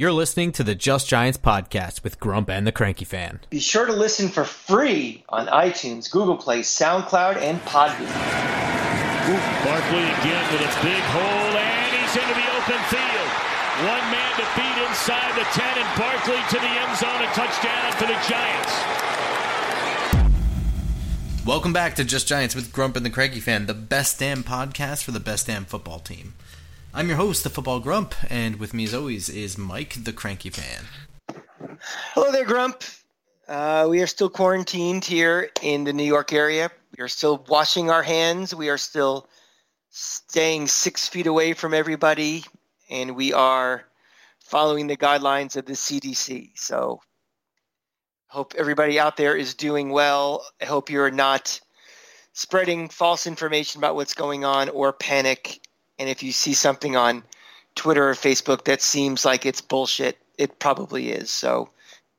You're listening to the Just Giants podcast with Grump and the Cranky Fan. Be sure to listen for free on iTunes, Google Play, SoundCloud, and Podbean. Barkley again with a big hole, and he's into the open field. One man to beat inside the 10, and Barkley to the end zone, a touchdown for the Giants. Welcome back to Just Giants with Grump and the Cranky Fan, the best damn podcast for the best damn football team. I'm your host, the Football Grump, and with me as always is Mike, the Cranky Fan. Hello there, Grump. Uh, we are still quarantined here in the New York area. We are still washing our hands. We are still staying six feet away from everybody, and we are following the guidelines of the CDC. So, hope everybody out there is doing well. I hope you're not spreading false information about what's going on or panic and if you see something on Twitter or Facebook that seems like it's bullshit, it probably is. So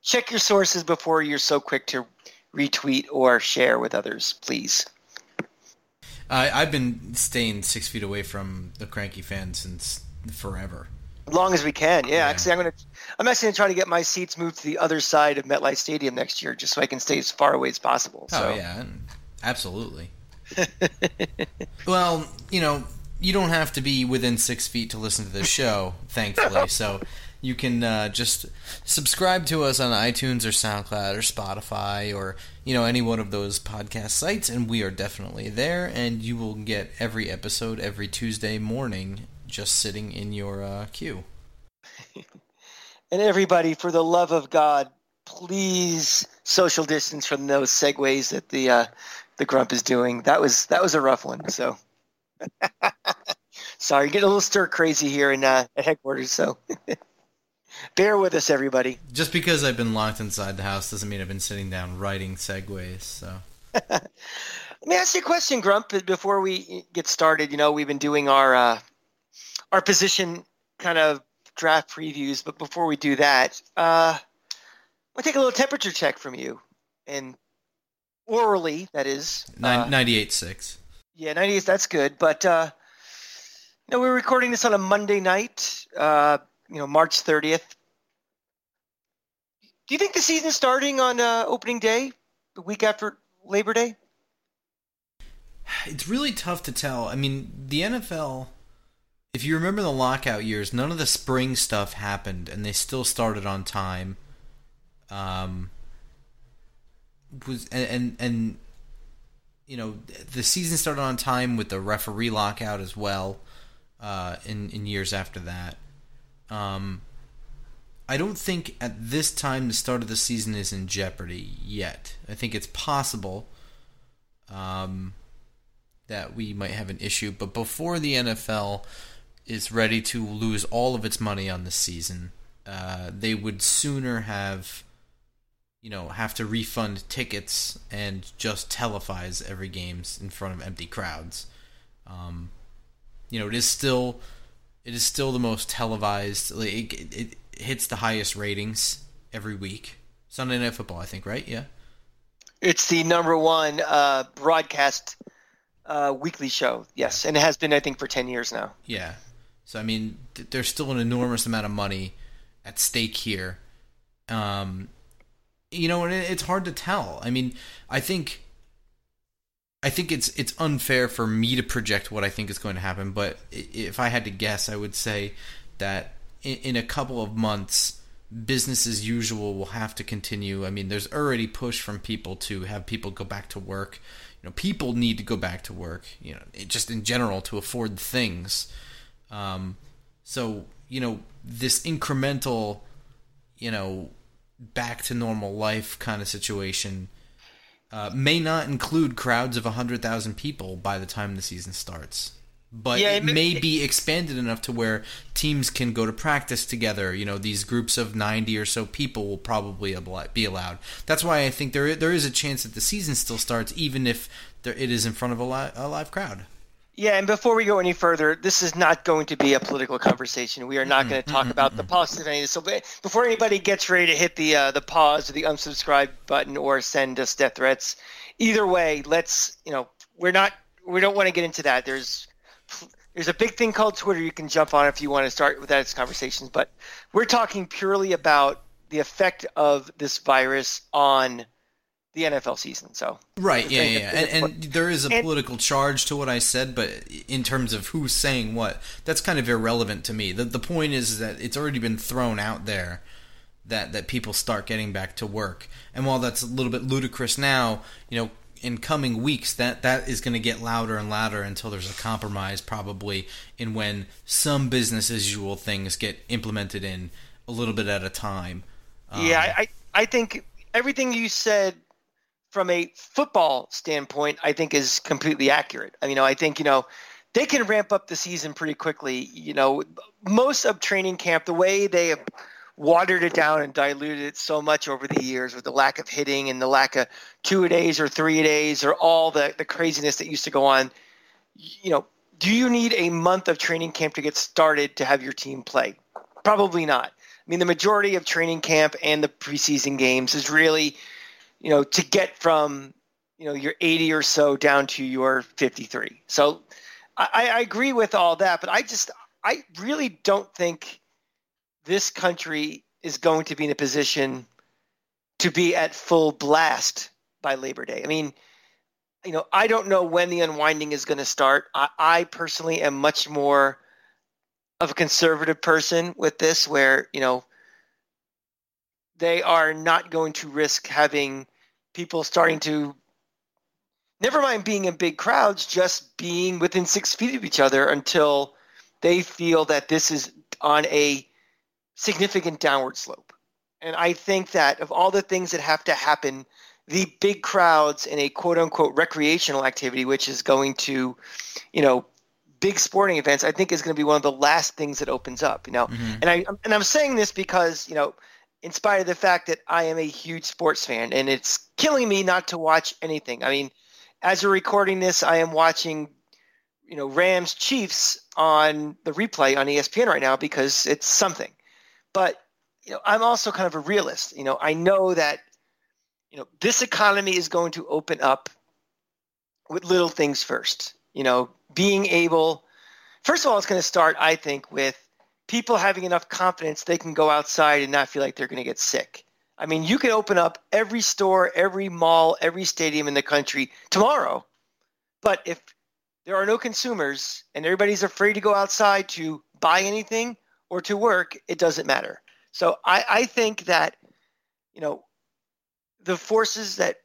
check your sources before you're so quick to retweet or share with others, please. I've been staying six feet away from the cranky fan since forever. As long as we can, yeah. yeah. Actually, I'm gonna, I'm actually gonna try to get my seats moved to the other side of MetLife Stadium next year, just so I can stay as far away as possible. Oh so. yeah, absolutely. well, you know, you don't have to be within six feet to listen to this show, thankfully. So you can uh, just subscribe to us on iTunes or SoundCloud or Spotify or you know any one of those podcast sites, and we are definitely there. And you will get every episode every Tuesday morning, just sitting in your uh, queue. and everybody, for the love of God, please social distance from those segues that the uh, the grump is doing. That was that was a rough one. So. Sorry, getting a little stir crazy here in uh, at headquarters, so bear with us, everybody. Just because I've been locked inside the house doesn't mean I've been sitting down writing segues. So, let me ask you a question, Grump. Before we get started, you know we've been doing our uh, our position kind of draft previews, but before we do that, uh, I'll take a little temperature check from you, and orally, that is uh, ninety-eight six. Yeah, 98. That's good. But uh, you know, we're recording this on a Monday night. Uh, you know, March 30th. Do you think the season's starting on uh, opening day, the week after Labor Day? It's really tough to tell. I mean, the NFL. If you remember the lockout years, none of the spring stuff happened, and they still started on time. Um, was and and, and you know the season started on time with the referee lockout as well. Uh, in in years after that, um, I don't think at this time the start of the season is in jeopardy yet. I think it's possible um, that we might have an issue, but before the NFL is ready to lose all of its money on the season, uh, they would sooner have you know, have to refund tickets and just televise every games in front of empty crowds. Um, you know, it is still it is still the most televised. Like, it, it, hits the highest ratings every week. Sunday Night Football, I think, right? Yeah. It's the number one uh, broadcast uh, weekly show. Yes, and it has been, I think, for ten years now. Yeah. So I mean, th- there's still an enormous amount of money at stake here. Um, you know, and it's hard to tell. I mean, I think I think it's it's unfair for me to project what I think is going to happen, but if I had to guess, I would say that in, in a couple of months, business as usual will have to continue. I mean, there's already push from people to have people go back to work. You know, people need to go back to work. You know, just in general to afford things. Um, so you know, this incremental, you know, back to normal life kind of situation uh, may not include crowds of 100,000 people by the time the season starts. But yeah, it, may be expanded enough to where teams can go to practice together. You know, these groups of 90 or so people will probably be allowed. That's why I think there there is a chance that the season still starts, even if there, it is in front of a, li- a live crowd. Yeah, and before we go any further, this is not going to be a political conversation. We are not going to talk about the politics of any of this. So before anybody gets ready to hit the uh, the pause or the unsubscribe button or send us death threats, either way, let's you know we're not we don't want to get into that. There's there's a big thing called Twitter. You can jump on if you want to start with that conversations. But we're talking purely about the effect of this virus on the NFL season. So right, yeah, yeah, yeah. And, and, there is a and, political charge to what I said, but in terms of who's saying what, that's kind of irrelevant to me. The the point is that it's already been thrown out there that that people start getting back to work. And while that's a little bit ludicrous now, you know, in coming weeks that that is going to get louder and louder until there's a compromise probably in when some business as usual things get implemented in a little bit at a time. Um, yeah, I I think everything you said from a football standpoint, I think is completely accurate. I mean, I think you know they can ramp up the season pretty quickly. You know, most of training camp, the way they have watered it down and diluted it so much over the years with the lack of hitting and the lack of two days or three days or all the, the craziness that used to go on. You know, do you need a month of training camp to get started to have your team play? Probably not. I mean, the majority of training camp and the preseason games is really, you know, to get from, you know, your 80 or so down to your 53. So I, I agree with all that, but I just, I really don't think this country is going to be in a position to be at full blast by Labor Day. I mean, you know, I don't know when the unwinding is going to start. I, I, personally am much more of a conservative person with this, where, you know, they are not going to risk having people starting to, never mind being in big crowds, just being within six feet of each other until they feel that this is on a significant downward slope. And I think that of all the things that have to happen, the big crowds in a quote unquote recreational activity, which is going to, you know, big sporting events, I think is going to be one of the last things that opens up. You know, mm-hmm. and I and I'm saying this because you know, in spite of the fact that I am a huge sports fan, and it's killing me not to watch anything. I mean, as we're recording this, I am watching, you know, Rams Chiefs on the replay on ESPN right now because it's something. But you know, I'm also kind of a realist. You know, I know that you know this economy is going to open up with little things first. You know, being able, first of all, it's going to start, I think, with people having enough confidence they can go outside and not feel like they're going to get sick. I mean, you can open up every store, every mall, every stadium in the country tomorrow, but if there are no consumers and everybody's afraid to go outside to buy anything, or to work, it doesn't matter. So I, I think that, you know, the forces that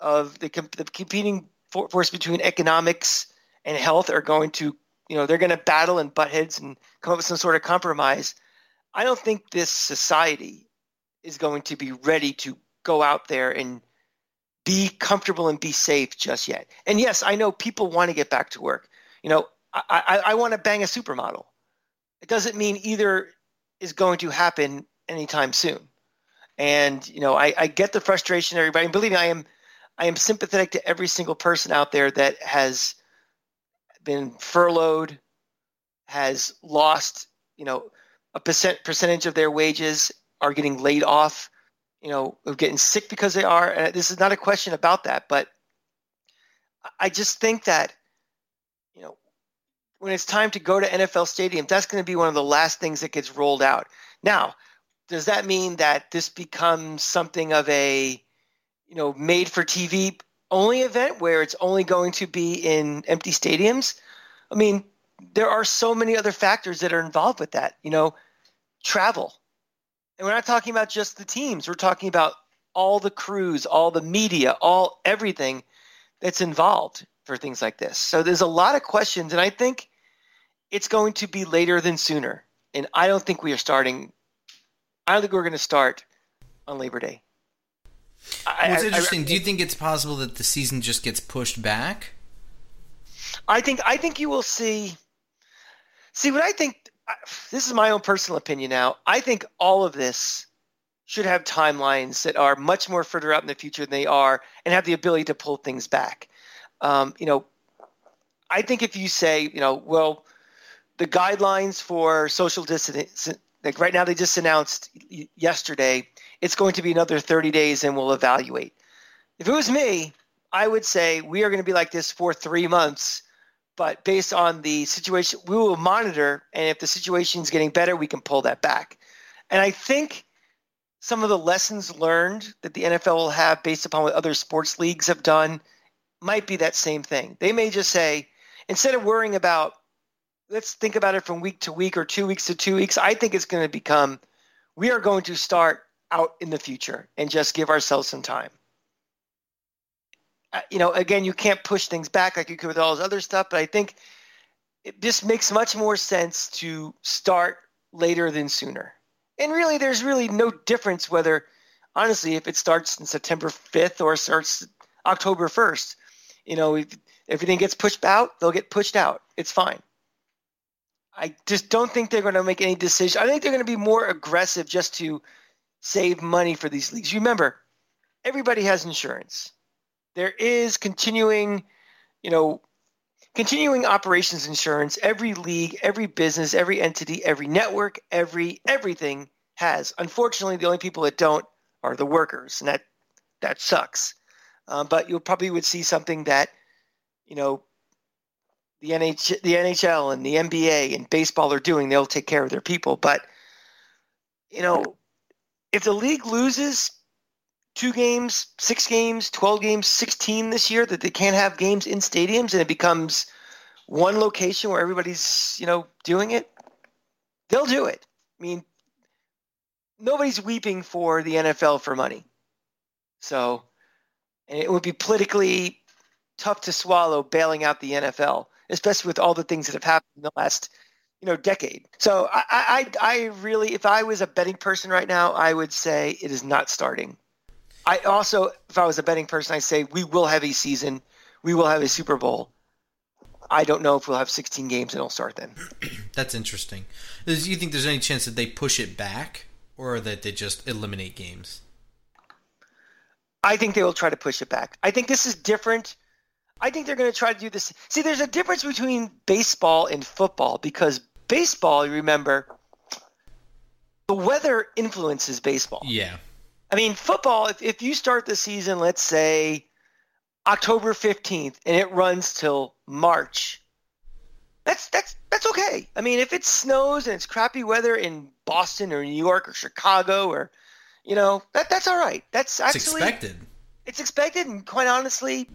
of the, the competing force between economics and health are going to, you know, they're going to battle and butt heads and come up with some sort of compromise. I don't think this society is going to be ready to go out there and be comfortable and be safe just yet. And yes, I know people want to get back to work. You know, I, I, I want to bang a supermodel it doesn't mean either is going to happen anytime soon. And you know, I, I get the frustration, everybody. And believe me, I am I am sympathetic to every single person out there that has been furloughed, has lost, you know, a percent percentage of their wages, are getting laid off, you know, of getting sick because they are. And this is not a question about that, but I just think that you know, when it's time to go to NFL stadiums, that's going to be one of the last things that gets rolled out. Now, does that mean that this becomes something of a, you know, made for TV only event where it's only going to be in empty stadiums? I mean, there are so many other factors that are involved with that. You know, travel. And we're not talking about just the teams. We're talking about all the crews, all the media, all everything that's involved for things like this. So there's a lot of questions and I think it's going to be later than sooner. And I don't think we are starting. I don't think we're going to start on Labor Day. What's interesting? I, I, do you think it's possible that the season just gets pushed back? I think I think you will see. See what I think. This is my own personal opinion. Now, I think all of this should have timelines that are much more further out in the future than they are, and have the ability to pull things back. Um, you know, I think if you say, you know, well, the guidelines for social distancing, like right now, they just announced yesterday, it's going to be another 30 days and we'll evaluate. If it was me, I would say we are going to be like this for three months but based on the situation, we will monitor, and if the situation is getting better, we can pull that back. And I think some of the lessons learned that the NFL will have based upon what other sports leagues have done might be that same thing. They may just say, instead of worrying about, let's think about it from week to week or two weeks to two weeks, I think it's going to become, we are going to start out in the future and just give ourselves some time. Uh, you know, again, you can't push things back like you could with all this other stuff, but I think it just makes much more sense to start later than sooner. And really, there's really no difference whether, honestly, if it starts in September 5th or starts October 1st. You know, if everything gets pushed out, they'll get pushed out. It's fine. I just don't think they're going to make any decision. I think they're going to be more aggressive just to save money for these leagues. Remember, everybody has insurance there is continuing, you know, continuing operations insurance. Every league, every business, every entity, every network, every everything has. Unfortunately, the only people that don't are the workers, and that that sucks. Um, but you probably would see something that, you know, the NH, the NHL and the NBA and baseball are doing. They'll take care of their people. But you know, if the league loses two games, six games, 12 games, 16 this year that they can't have games in stadiums and it becomes one location where everybody's, you know, doing it, they'll do it. I mean, nobody's weeping for the NFL for money. So, and it would be politically tough to swallow bailing out the NFL, especially with all the things that have happened in the last, you know, decade. So I, I, I really, if I was a betting person right now, I would say it is not starting. I also, if I was a betting person, I say we will have a season, we will have a Super Bowl. I don't know if we'll have 16 games and it'll start then. That's interesting. Do you think there's any chance that they push it back, or that they just eliminate games? I think they will try to push it back. I think this is different. I think they're going to try to do this. See, there's a difference between baseball and football because baseball, you remember, the weather influences baseball. Yeah. I mean, football, if, if you start the season, let's say October 15th, and it runs till March, that's that's that's okay. I mean, if it snows and it's crappy weather in Boston or New York or Chicago or you know, that that's all right. That's actually it's expected. It's expected and quite honestly,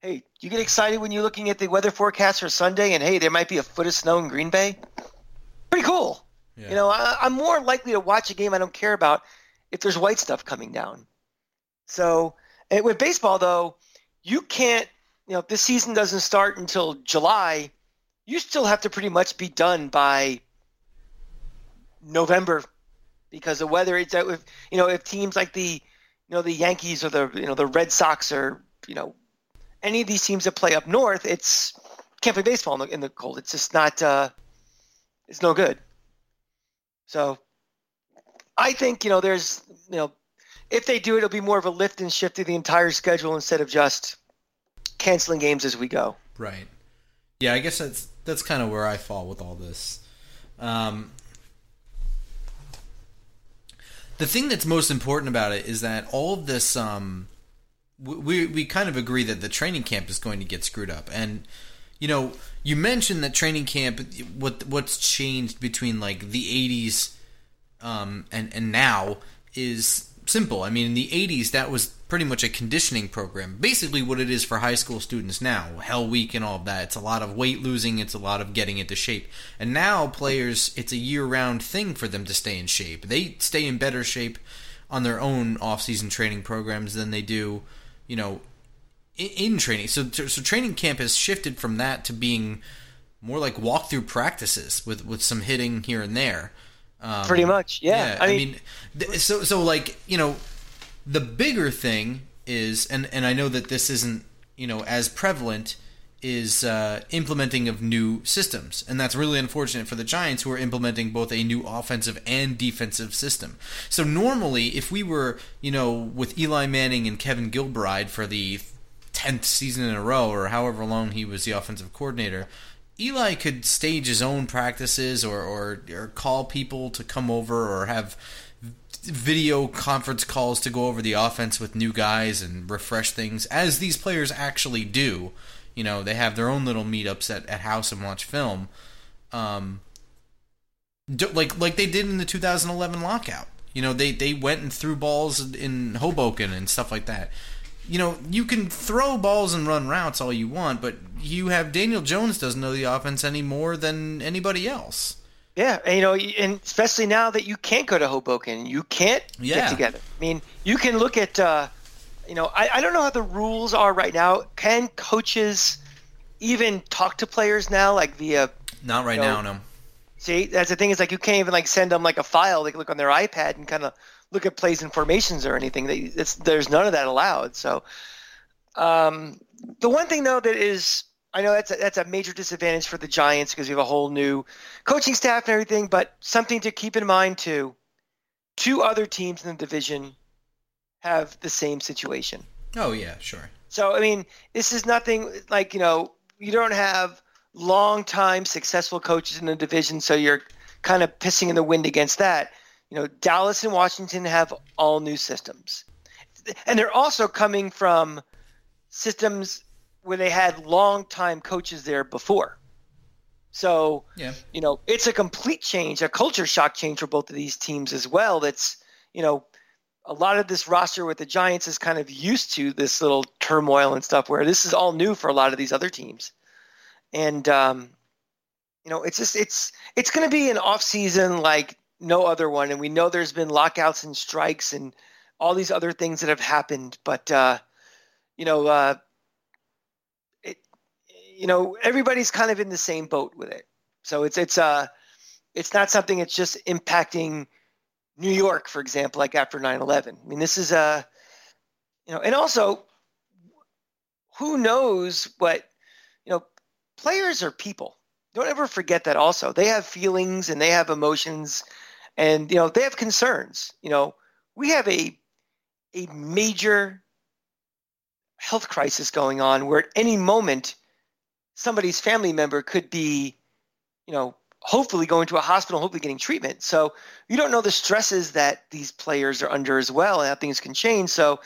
hey, do you get excited when you're looking at the weather forecast for Sunday and hey, there might be a foot of snow in Green Bay. Pretty cool. Yeah. You know, I, I'm more likely to watch a game I don't care about if there's white stuff coming down. So with baseball, though, you can't, you know, if this season doesn't start until July, you still have to pretty much be done by November because the weather that if you know if teams like the you know the Yankees or the you know the Red Sox or you know any of these teams that play up north, it's can't play baseball in the, in the cold. It's just not uh, it's no good. So I think you know there's you know if they do it, it'll be more of a lift and shift to the entire schedule instead of just canceling games as we go. Right. Yeah, I guess that's that's kind of where I fall with all this. Um, the thing that's most important about it is that all of this, um, we we kind of agree that the training camp is going to get screwed up, and you know, you mentioned that training camp, what what's changed between like the '80s um, and and now is simple. I mean, in the 80s, that was pretty much a conditioning program. Basically, what it is for high school students now, Hell Week and all of that. It's a lot of weight losing, it's a lot of getting into shape. And now, players, it's a year round thing for them to stay in shape. They stay in better shape on their own off season training programs than they do, you know, in, in training. So, so training camp has shifted from that to being more like walkthrough practices with, with some hitting here and there. Um, Pretty much, yeah. yeah I, mean, I mean, so so like you know, the bigger thing is, and and I know that this isn't you know as prevalent is uh, implementing of new systems, and that's really unfortunate for the Giants, who are implementing both a new offensive and defensive system. So normally, if we were, you know, with Eli Manning and Kevin Gilbride for the tenth season in a row, or however long he was the offensive coordinator, Eli could stage his own practices or, or, or call people to come over or have video conference calls to go over the offense with new guys and refresh things as these players actually do You know, they have their own little meetups at, at house and watch film. Um, do, like like they did in the 2011 lockout. You know, they they went and threw balls in Hoboken and stuff like that. You know, you can throw balls and run routes all you want, but you have Daniel Jones doesn't know the offense any more than anybody else. Yeah, and, you know, and especially now that you can't go to Hoboken, you can't Yeah. get together. I mean, you can look at, uh, you know, I, I don't know how the rules are right now. Can coaches even talk to players now, like via? Not right No. now, no. See, that's the thing is like you can't even like send them like a file. They can look on their iPad and kind of look at plays and formations or anything. It's, there's none of that allowed. So, um, the one thing though that is, I know that's a, that's a major disadvantage for the Giants because we have a whole new coaching staff and everything. But something to keep in mind too: two other teams in the division have the same situation. Oh yeah, sure. So I mean, this is nothing like you know you don't have long time successful coaches in the division, so you're kind of pissing in the wind against that. You know, Dallas and Washington have all new systems, and they're also coming from systems where they had long time coaches there before. So Yeah. you know, it's a complete change, a culture shock change for both of these teams as well. That's you know, a lot of this roster with the Giants is kind of used to this little turmoil and stuff, where this is all new for a lot of these other teams. And um, you know, it's just it's it's going to be an off season like no other one, and we know there's been lockouts and strikes and all these other things that have happened, but uh, you know, uh, it you know everybody's kind of in the same boat with it. So it's it's uh it's not something that's just impacting New York, for example, like after 9/11. I mean, this is a you know, and also who knows what you know, players are people. Don't ever forget that also. They have feelings and they have emotions and you know, they have concerns. You know, we have a a major health crisis going on where at any moment somebody's family member could be, you know, hopefully going to a hospital, hopefully getting treatment. So you don't know the stresses that these players are under as well and how things can change. So,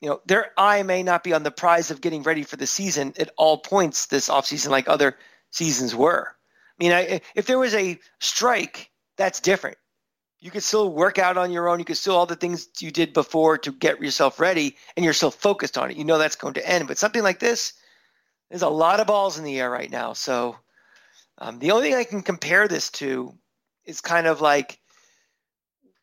you know, their eye may not be on the prize of getting ready for the season at all points this offseason like other seasons were. I mean, I, if there was a strike, that's different. You could still work out on your own. You could still all the things you did before to get yourself ready, and you're still focused on it. You know that's going to end. But something like this, there's a lot of balls in the air right now. So um, the only thing I can compare this to is kind of like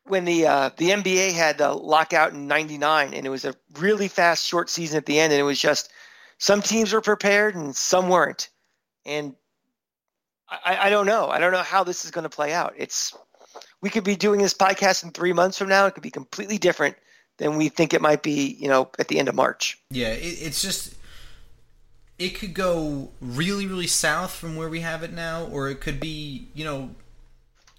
when the uh, the NBA had the lockout in '99, and it was a really fast, short season at the end, and it was just some teams were prepared and some weren't. And I, I don't know. I don't know how this is going to play out. It's we could be doing this podcast in three months from now. It could be completely different than we think it might be. You know, at the end of March. Yeah, it, it's just it could go really really south from where we have it now, or it could be you know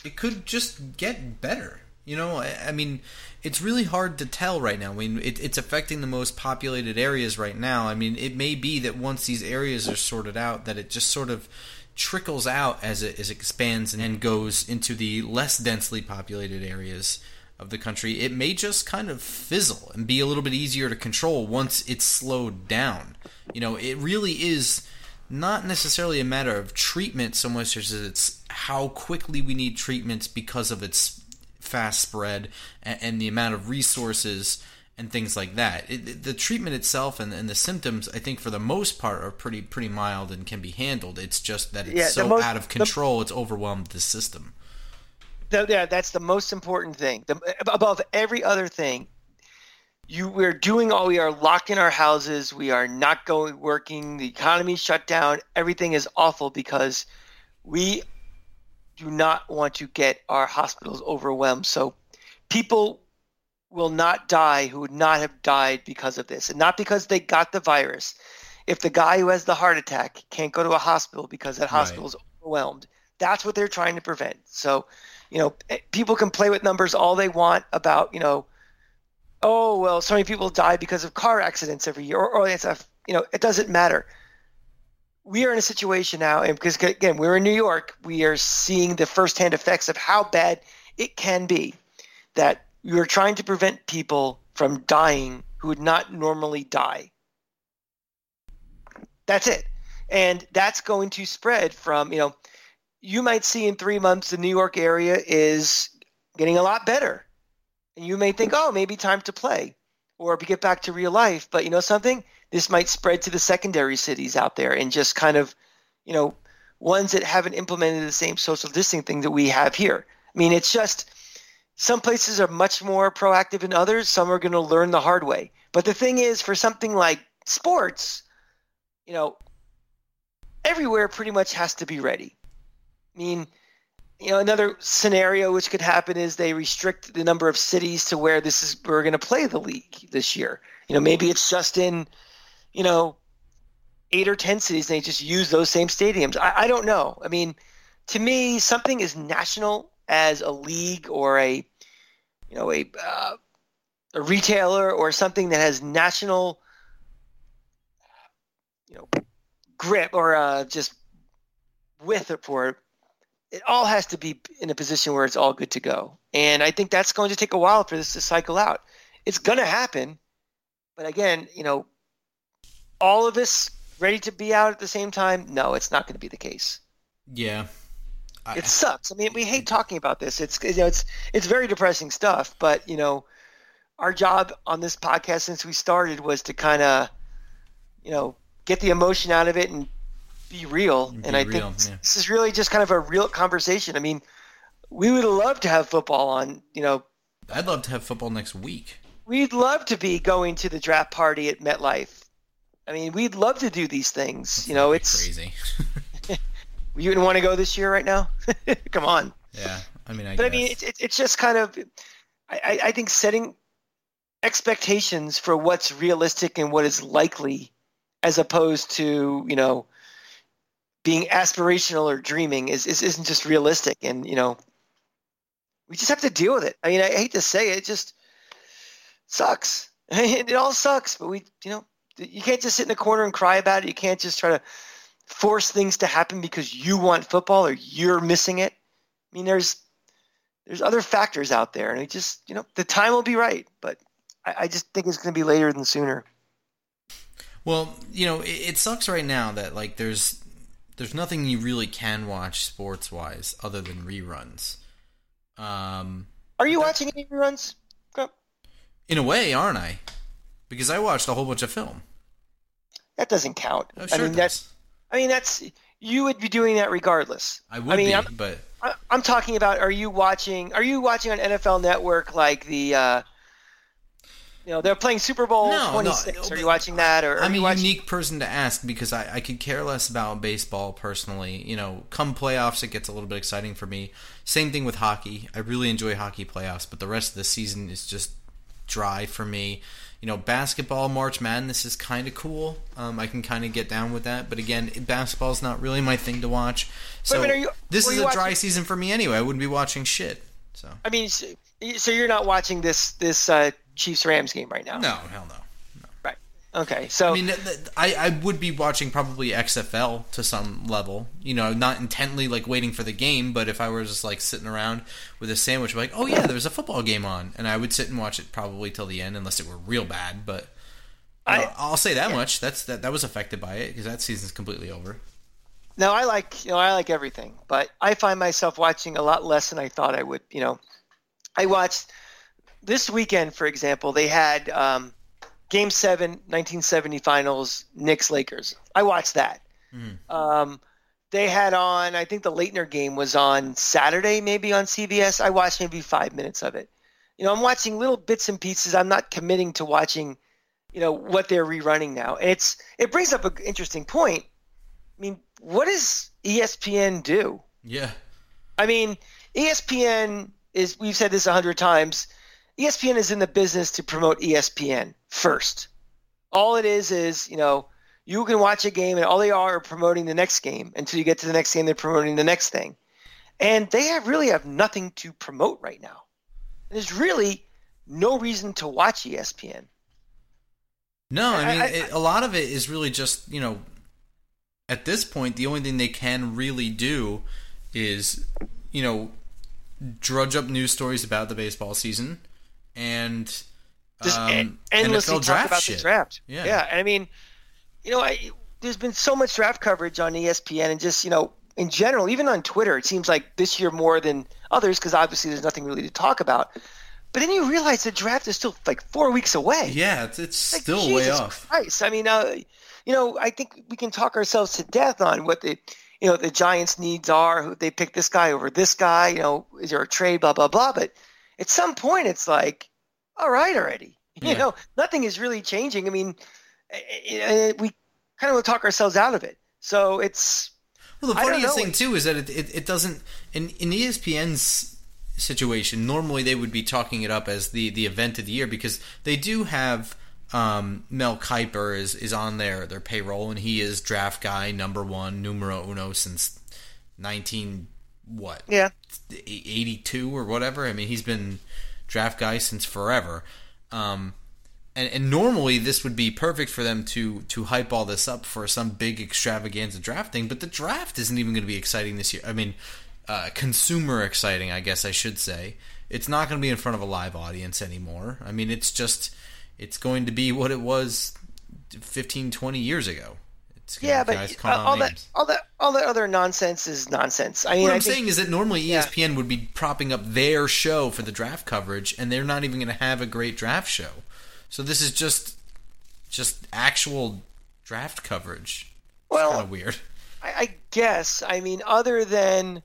it could just get better. You know, I, I mean, it's really hard to tell right now. I mean, it, it's affecting the most populated areas right now. I mean, it may be that once these areas are sorted out, that it just sort of trickles out as it as it expands and goes into the less densely populated areas of the country. It may just kind of fizzle and be a little bit easier to control once it's slowed down. You know, it really is not necessarily a matter of treatment so much as it's how quickly we need treatments because of its fast spread and, and the amount of resources and things like that. It, the treatment itself and, and the symptoms, I think, for the most part, are pretty pretty mild and can be handled. It's just that it's Yeah, so most- out of the- control, it's overwhelmed the system. Th- yeah, that's the most important thing. The, above every other thing, you we're doing all. We are locked in our houses. We are not going working. The economy's shut down. Everything is awful because we do not want to get our hospitals overwhelmed. So people will not die who would not have died because of this, and not because they got the virus. If the guy who has the heart attack can't go to a hospital because that hospital is overwhelmed, that's what they're trying to prevent. So, you know, eh, people can play with numbers all they want about, you know, oh well, so many people die because of car accidents every year, or, or it's a, you know, it doesn't matter. We are in a situation now, and because again, we're in New York, we are seeing the firsthand effects of how bad it can be. That are trying to prevent people from dying who would not normally die. That's it. And that's going to spread from, you know, you might see in three months the New York area is getting a lot better. And you may think, oh, maybe time to play or get back to real life. But you know something? This might spread to the secondary cities out there and just kind of, you know, ones that haven't implemented the same social distancing thing that we have here. I mean, it's just some places are much more proactive than others. Some are going to learn the hard way. But the thing is, for something like sports, you know, everywhere pretty much has to be ready. I mean, you know, another scenario which could happen is they restrict the number of cities to where this is we're going to play the league this year. You know, maybe it's just in, you know, eight or ten cities. And they just use those same stadiums. I, I don't know. I mean, to me, something as national as a league or a, you know, a uh, a retailer or something that has national, you know, grip or uh, just width for it all has to be in a position where it's all good to go. And I think that's going to take a while for this to cycle out. It's going to happen. But again, you know, all of us ready to be out at the same time? No, it's not going to be the case. Yeah. I, it sucks. I mean, we hate talking about this. It's you know, it's it's very depressing stuff, but you know, our job on this podcast since we started was to kind of you know, get the emotion out of it and be real. Be and I real, think yeah. this is really just kind of a real conversation. I mean, we would love to have football on, you know. I'd love to have football next week. We'd love to be going to the draft party at MetLife. I mean, we'd love to do these things. That's you know, it's crazy. you wouldn't want to go this year right now? Come on. Yeah, I mean, I but guess. I mean, it's it's just kind of, I I think setting expectations for what's realistic and what is likely, as opposed to you know being aspirational or dreaming is, is isn't just realistic. And you know we just have to deal with it. I mean i hate to say it, it just sucks. It all sucks but we you know you can't just sit in a corner and cry about it. You can't just try to force things to happen because you want football or you're missing it. I mean there's there's other factors out there and it just you know the time will be right but i, I just think it's going to be later than sooner. Well you know it, it sucks right now that like there's there's nothing you really can watch sports wise other than reruns. Um, Are you watching any reruns? In a way, aren't I? Because I watched a whole bunch of film. That doesn't count. Oh, sure I mean, that's. I mean, that's you would be doing that regardless. I would I mean, be, I'm, but I'm talking about. Are you watching? Are you watching on NFL Network like the? Uh, you know, they're playing Super Bowl no, 26. No, Are you watching that? Or I'm a watching... unique person to ask because I, I could care less about baseball personally. You know, come playoffs, it gets a little bit exciting for me. Same thing with hockey. I really enjoy hockey playoffs, but the rest of the season is just dry for me. You know, basketball, March Madness is kind of cool. Um, I can kind of get down with that. But again, basketball is not really my thing to watch. So Wait, you, this is a watching... dry season for me anyway. I wouldn't be watching shit. So I mean, so you're not watching this this uh, Chiefs Rams game right now. No, hell no. no. Right. Okay. So I mean, I I would be watching probably XFL to some level. You know, not intently like waiting for the game, but if I were just like sitting around with a sandwich, like, oh yeah, there's a football game on, and I would sit and watch it probably till the end, unless it were real bad. But I, will say that yeah. much. That's that that was affected by it because that season's completely over. No, I like you know I like everything, but I find myself watching a lot less than I thought I would. You know, I watched this weekend, for example, they had um, Game Seven, 1970 Finals, Knicks Lakers. I watched that. Mm-hmm. Um, they had on, I think the Laettner game was on Saturday, maybe on CBS. I watched maybe five minutes of it. You know, I'm watching little bits and pieces. I'm not committing to watching, you know, what they're rerunning now. And it's it brings up an interesting point. I mean, what does ESPN do? Yeah. I mean, ESPN is we've said this a hundred times ESPN is in the business to promote ESPN first. All it is is, you know, you can watch a game and all they are are promoting the next game until you get to the next game, they're promoting the next thing. And they have really have nothing to promote right now. There's really no reason to watch ESPN. No, I mean, I, I, it, a lot of it is really just, you know, at this point, the only thing they can really do is, you know, drudge up news stories about the baseball season and just um, endlessly NFL talk about shit. the draft. Yeah, yeah. And I mean, you know, I, there's been so much draft coverage on ESPN and just you know in general, even on Twitter, it seems like this year more than others because obviously there's nothing really to talk about. But then you realize the draft is still like four weeks away. Yeah, it's, it's Like, still Jesus way off. Christ. I mean, uh, you know, I think we can talk ourselves to death on what the, you know, the Giants' needs are. Who they pick this guy over this guy. You know, is there a trade? Blah blah blah. But at some point, it's like, all right, already. You Yeah. know, nothing is really changing. I mean, eh, eh, we kind of talk ourselves out of it. So it's Well, the funniest thing too is that it, it, it doesn't in in ESPN's situation. Normally, they would be talking it up as the the event of the year because they do have um, Mel Kiper is is on their their payroll and he is draft guy number one numero uno since nineteen what yeah. 82 or whatever. I mean, he's been draft guy since forever. Um, and, and normally this would be perfect for them to to hype all this up for some big extravaganza drafting, but the draft isn't even going to be exciting this year. I mean, uh, consumer exciting, I guess I should say. It's not going to be in front of a live audience anymore. I mean, it's just it's going to be what it was 15, 20 years ago. Yeah, but uh, all that, all that, all that other nonsense is nonsense. I mean, What I I'm think, saying is that normally E Yeah. ESPN would be propping up their show for the draft coverage, and they're not even going to have a great draft show. So this is just just actual draft coverage. It's Well, kind of weird. I, I guess. I mean, other than,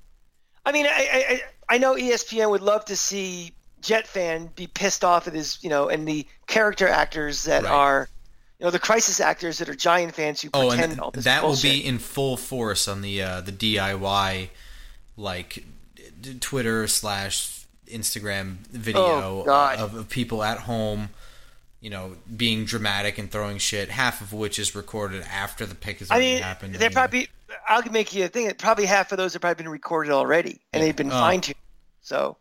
I mean, I, I, I- know ESPN would love to see Jet fan be pissed off at his, you know, and the character actors that Right. are, you know, the crisis actors that are Giant fans who Oh, pretend and all this that will be in full force on the uh, the DIY like d- Twitter slash Instagram video Oh, of, of people at home. You know, being dramatic and throwing shit. Half of which is recorded after the pick has I already mean, happened. they're anyway. probably. I'll make you a thing. Probably half of those have probably been recorded already, and they've been Oh. fine tuned. So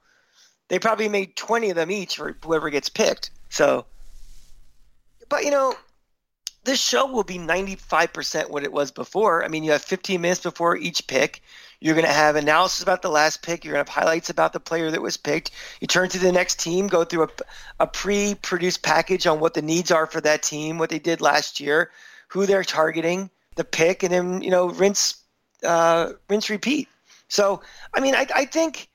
they probably made twenty of them each for whoever gets picked. So, but you know, this show will be ninety five percent what it was before. I mean, you have fifteen minutes before each pick. You're going to have analysis about the last pick. You're going to have highlights about the player that was picked. You turn to the next team, go through a, a pre-produced package on what the needs are for that team, what they did last year, who they're targeting, the pick, and then you know rinse, uh, rinse, repeat. So, I mean, I, I think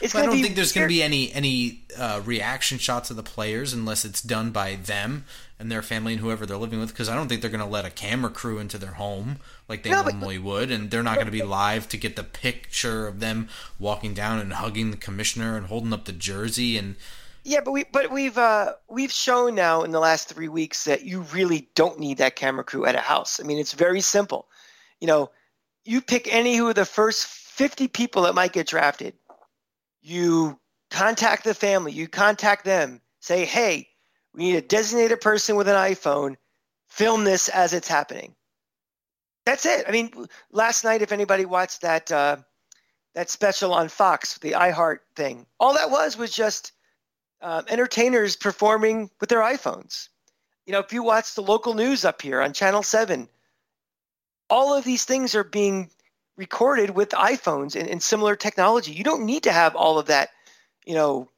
it's But I don't think there's going to be any any uh, reaction shots of the players unless it's done by them and their family and whoever they're living with. Because I don't think they're going to let a camera crew into their home like they No, but- normally would, and they're not going to be live to get the picture of them walking down and hugging the commissioner and holding up the jersey. And Yeah, but we but we've uh, we've shown now in the last three weeks that you really don't need that camera crew at a house. I mean, it's very simple. You know, you pick any who are the first fifty people that might get drafted. You contact the family. You contact them. Say, hey, we need a designated person with an iPhone. Film this as it's happening. That's it. I mean, last night, if anybody watched that uh, that special on Fox, the iHeart thing, all that was was just um, entertainers performing with their iPhones. You know, if you watch the local news up here on Channel 7, all of these things are being recorded with iPhones and, and similar technology. You don't need to have all of that, you know,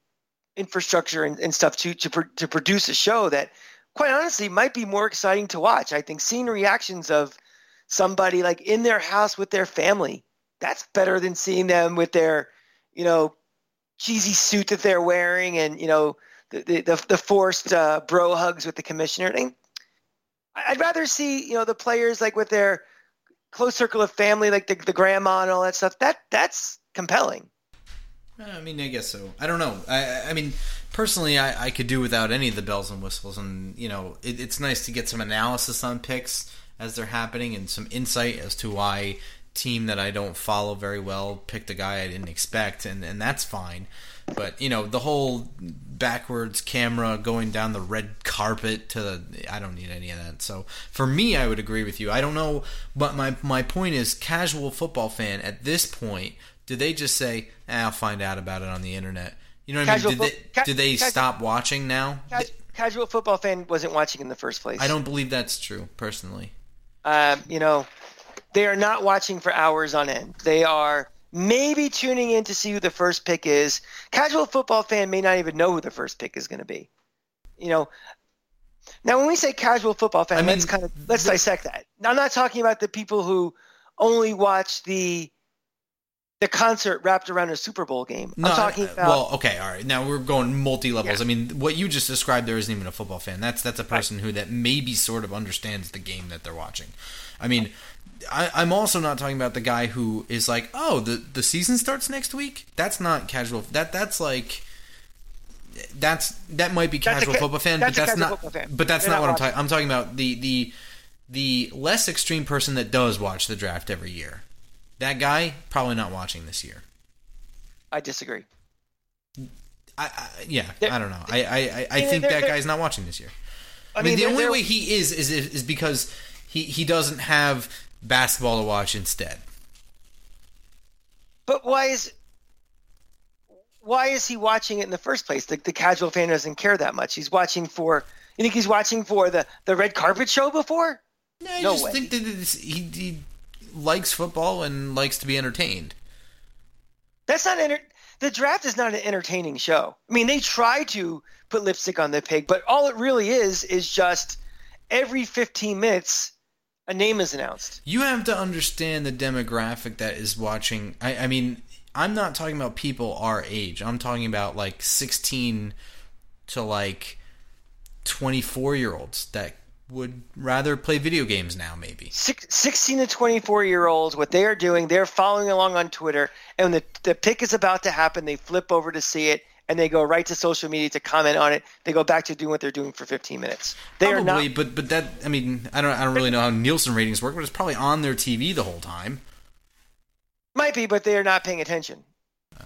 infrastructure and, and stuff to, to, pro- to produce a show that, quite honestly, might be more exciting to watch. I think seeing reactions of somebody like in their house with their family, that's better than seeing them with their, you know, cheesy suit that they're wearing and you know the the, the, the forced uh, bro hugs with the commissioner. I I'd rather see you know the players like with their close circle of family, like the, the grandma and all that stuff. That that's compelling. Uh, I mean, I guess so. I don't know. I, I- I mean, personally, I, I could do without any of the bells and whistles, and you know, it, it's nice to get some analysis on picks as they're happening and some insight as to why team that I don't follow very well picked a guy I didn't expect, and and that's fine. But you know, the whole backwards camera going down the red carpet to the I don't need any of that. So for me, I would agree with you. I don't know, but my my point is, casual football fan at this point, do they just say, eh, "I'll find out about it on the internet"? You know what Casual I mean? Did fo- they, ca- did they casual- stop watching now? Cas- casual football fan wasn't watching in the first place. I don't believe that's true, personally. Um, you know, they are not watching for hours on end. They are maybe tuning in to see who the first pick is. Casual football fan may not even know who the first pick is going to be. You know, Now, when we say casual football fan, I mean, let's kind of let's the- dissect that. Now, I'm not talking about the people who only watch the the concert wrapped around a Super Bowl game. No, I'm talking about well, okay, all right. Now we're going multi levels. Yeah. I mean, what you just described there isn't even a football fan. That's that's a person who that maybe sort of understands the game that they're watching. I mean, I, I'm also not talking about the guy who is like, oh, the the season starts next week. That's not casual. That that's like. That's that might be casual ca- football fan, that's but that's not. But that's They're not not what I'm talking. I'm talking about the the the less extreme person that does watch the draft every year. That guy probably not watching this year. I disagree. I, I yeah, I don't know. I I, I, I think that guy's not watching this year. I, I mean, the only way he is is is because he he doesn't have basketball to watch instead. But why is why is he watching it in the first place? The, the casual fan doesn't care that much. He's watching for. You think he's watching for the the red carpet show before? I No just way. think that it's, he he likes football and likes to be entertained. That's not enter- the draft is not an entertaining show. I mean, they try to put lipstick on the pig, but all it really is is just every 15 minutes a name is announced. You have to understand the demographic that is watching. I, I mean, I'm not talking about people our age. I'm talking about like 16 to like 24 year olds that would rather play video games now. Maybe. Six, 16 to 24 year olds, what they are doing, they're following along on Twitter, and when the, the pick is about to happen, they flip over to see it, and they go right to social media to comment on it. They go back to doing what they're doing for 15 minutes. They are Probably, not. but but that I mean I don't I don't really know how Nielsen ratings work, but it's probably on their TV the whole time. Might be, but they are not paying attention.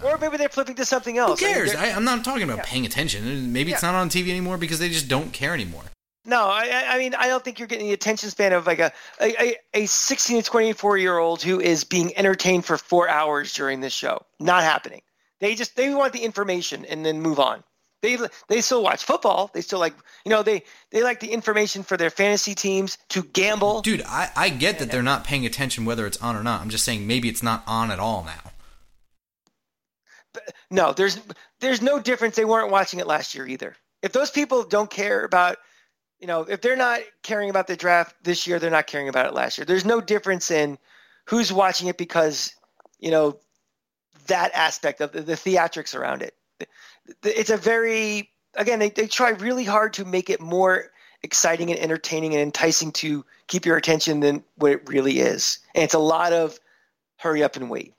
Or maybe they're flipping to something else. Who cares? I, I'm not talking about paying attention. Maybe it's not on TV anymore because they just don't care anymore. No, I, I- I mean, I don't think you're getting the attention span of like a, a, a 16 to 24 year old who is being entertained for four hours during this show. Not happening. They just they want the information and then move on. They they still watch football. They still like you know they they like the information for their fantasy teams to gamble. Dude, I, I get that they're not paying attention whether it's on or not. I'm just saying maybe it's not on at all now. No, there's there's no difference. They weren't watching it last year either. If those people don't care about, you know, if they're not caring about the draft this year, they're not caring about it last year. There's no difference in who's watching it because, you know, that aspect of the, the theatrics around it. It's a very again they, they try really hard to make it more exciting and entertaining and enticing to keep your attention than what it really is. And it's a lot of hurry up and wait.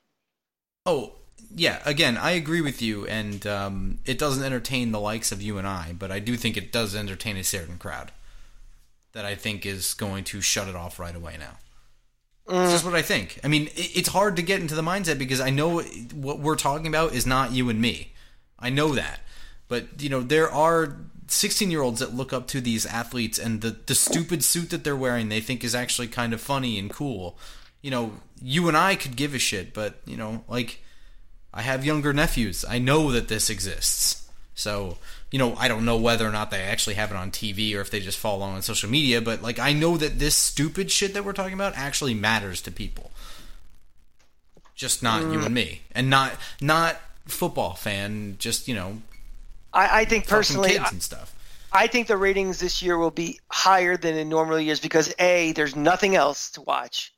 Oh, yeah, again, I agree with you, and um, it doesn't entertain the likes of you and I, but I do think it does entertain a certain crowd that I think is going to shut it off right away now. It's just uh. what I think. I mean, it, it's hard to get into the mindset because I know what we're talking about is not you and me. I know that. But, you know, there are 16 year olds that look up to these athletes and the, the stupid suit that they're wearing they think is actually kind of funny and cool. You know, you and I could give a shit, but, you know, like, I have younger nephews. I know that this exists. So, you know, I don't know whether or not they actually have it on TV or if they just follow along on social media, but like I know that this stupid shit that we're talking about actually matters to people. Just not you and mm. me. And not not football fan, just, you know, I, I think personally, kids and stuff. I think the ratings this year will be higher than in normal years because a there's nothing else to watch.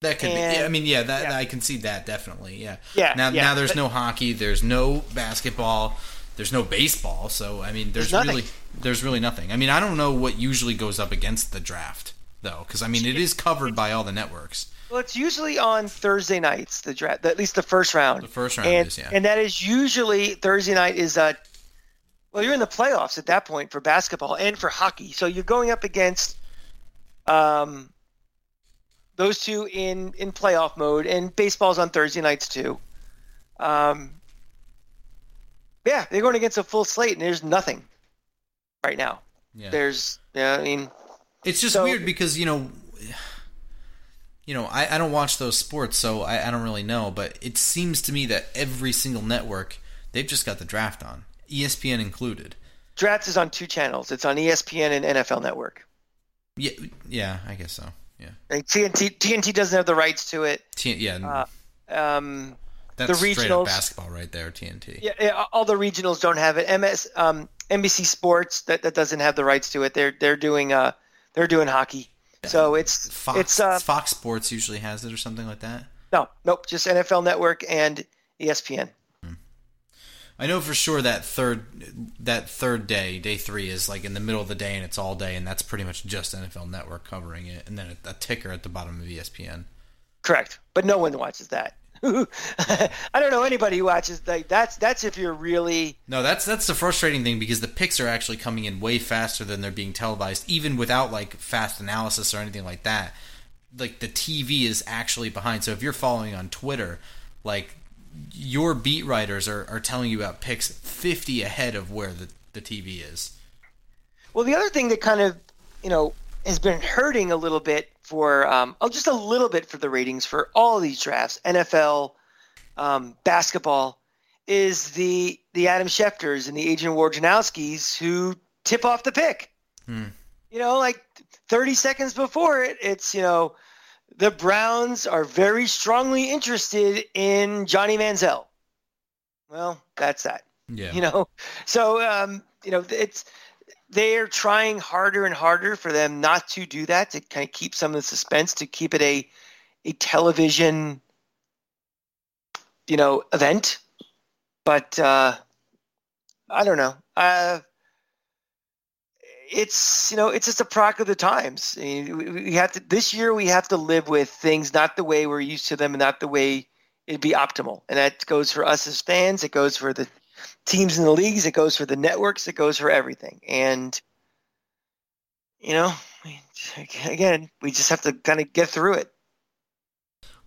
That could And- be. Yeah, I mean, yeah, that yeah. I can see that definitely. Yeah. Yeah, Now, yeah, now there's but- no hockey. There's no basketball. There's no baseball. So I mean, there's, There's really there's really nothing. I mean, I don't know what usually goes up against the draft though, because I mean, it is covered by all the networks. Well, it's usually on Thursday nights. The draft, at least the first round. The first round and, is, yeah. and that is usually Thursday night is uh well you're in the playoffs at that point for basketball and for hockey. So you're going up against um those two in in playoff mode and baseball's on Thursday nights too. Um yeah, they're going against a full slate and there's nothing right now. Yeah. There's yeah, I mean It's just So- weird because you know, you know, I, I don't watch those sports, so I, I don't really know. But it seems to me that every single network they've just got the draft on, ESPN included. Draft is on two channels. It's on ESPN and NFL Network. Yeah, yeah, I guess so. Yeah, And TNT TNT doesn't have the rights to it. T- yeah. Uh, Um, That's the straight regionals. up basketball right there, TNT. Yeah, yeah, all the regionals don't have it. MS um, NBC Sports that, that doesn't have the rights to it. They're they're doing uh they're doing hockey. So it's Fox, it's uh, Fox Sports usually has it or something like that. no nope just NFL Network and ESPN. I know for sure that third that third day, day three, is like in the middle of the day and it's all day, and that's pretty much just NFL Network covering it, and then a, a ticker at the bottom of ESPN. Correct, but no one watches that. I don't know anybody who watches like that's that's if you're really No, that's that's the frustrating thing because the picks are actually coming in way faster than they're being televised, even without like fast analysis or anything like that. Like the TV is actually behind. So if you're following on Twitter, like your beat writers are, are telling you about picks fifty ahead of where the, the TV is. Well, the other thing that kind of, you know, has been hurting a little bit for, um, oh, just a little bit for the ratings for all of these drafts, NFL, um, basketball, is the the Adam Schefters and the Adrian Wojnarowskis who tip off the pick. Hmm. You know, like 30 seconds before it, it's, you know, the Browns are very strongly interested in Johnny Manziel. Well, that's that Yeah. you know so um, you know it's they're trying harder and harder for them not to do that to kind of keep some of the suspense to keep it a a television you know event. But uh i don't know. Uh it's you know it's just a product of the times. I mean, we, we have to this year we have to live with things not the way we're used to them and not the way it'd be optimal. And that goes for us as fans it goes for the teams in the leagues it goes for the networks it goes for everything and you know again we just have to kind of get through it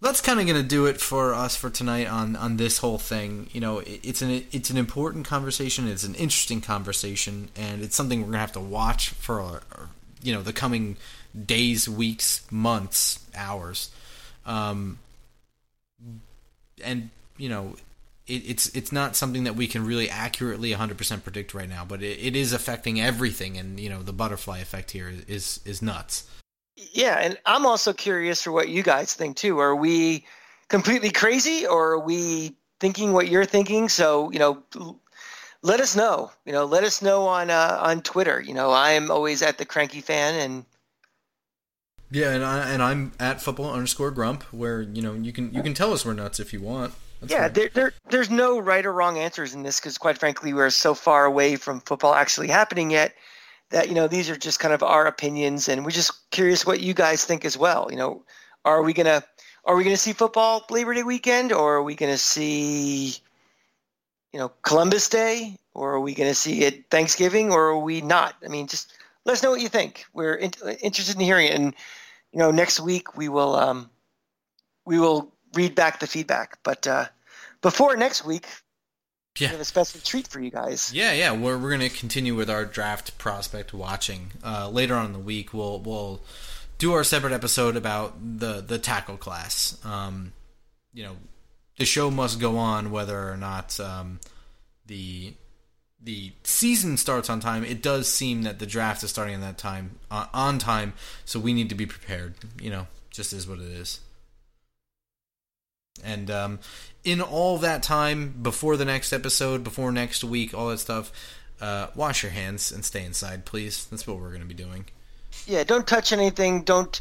that's kind of going to do it for us for tonight on on this whole thing. You know, it, it's an it's an important conversation. It's an interesting conversation, and it's something we're going to have to watch for uh, you know the coming days, weeks, months, hours. Um, and you know, it, it's it's not something that we can really accurately 100% predict right now, but it, it is affecting everything, and you know, the butterfly effect here is is nuts. Yeah, and I'm also curious for what you guys think too. Are we completely crazy, or are we thinking what you're thinking? So you know, let us know. You know, let us know on uh, on Twitter. You know, I am always at the cranky fan, and Yeah, and I and I'm at football underscore grump, where you know you can you can tell us we're nuts if you want. That's yeah, there, there there's no right or wrong answers in this because quite frankly, we're so far away from football actually happening yet that you know these are just kind of our opinions, and we're just curious what you guys think as well. You know, are we gonna are we gonna see football Labor Day weekend, or are we gonna see you know Columbus Day, or are we gonna see it Thanksgiving, or are we not? I mean, just let us know what you think. We're in, interested in hearing it, and you know, next week we will um, we will read back the feedback. But uh, before next week, Yeah. we have a special treat for you guys. Yeah, yeah, we're we're gonna continue with our draft prospect watching. Uh, later on in the week, we'll we'll do our separate episode about the the tackle class. Um, you know, the show must go on whether or not um, the the season starts on time. It does seem that the draft is starting on that time uh, on time, so we need to be prepared. You know, just is what it is. And um, in all that time before the next episode, before next week, all that stuff, uh, wash your hands and stay inside, please. That's what we're going to be doing. Yeah, don't touch anything. Don't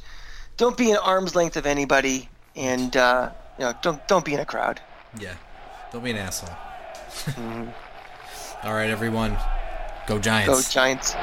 don't be an arm's length of anybody, and uh, you know, don't don't be in a crowd. Yeah, don't be an asshole. All right, everyone, go Giants. Go Giants.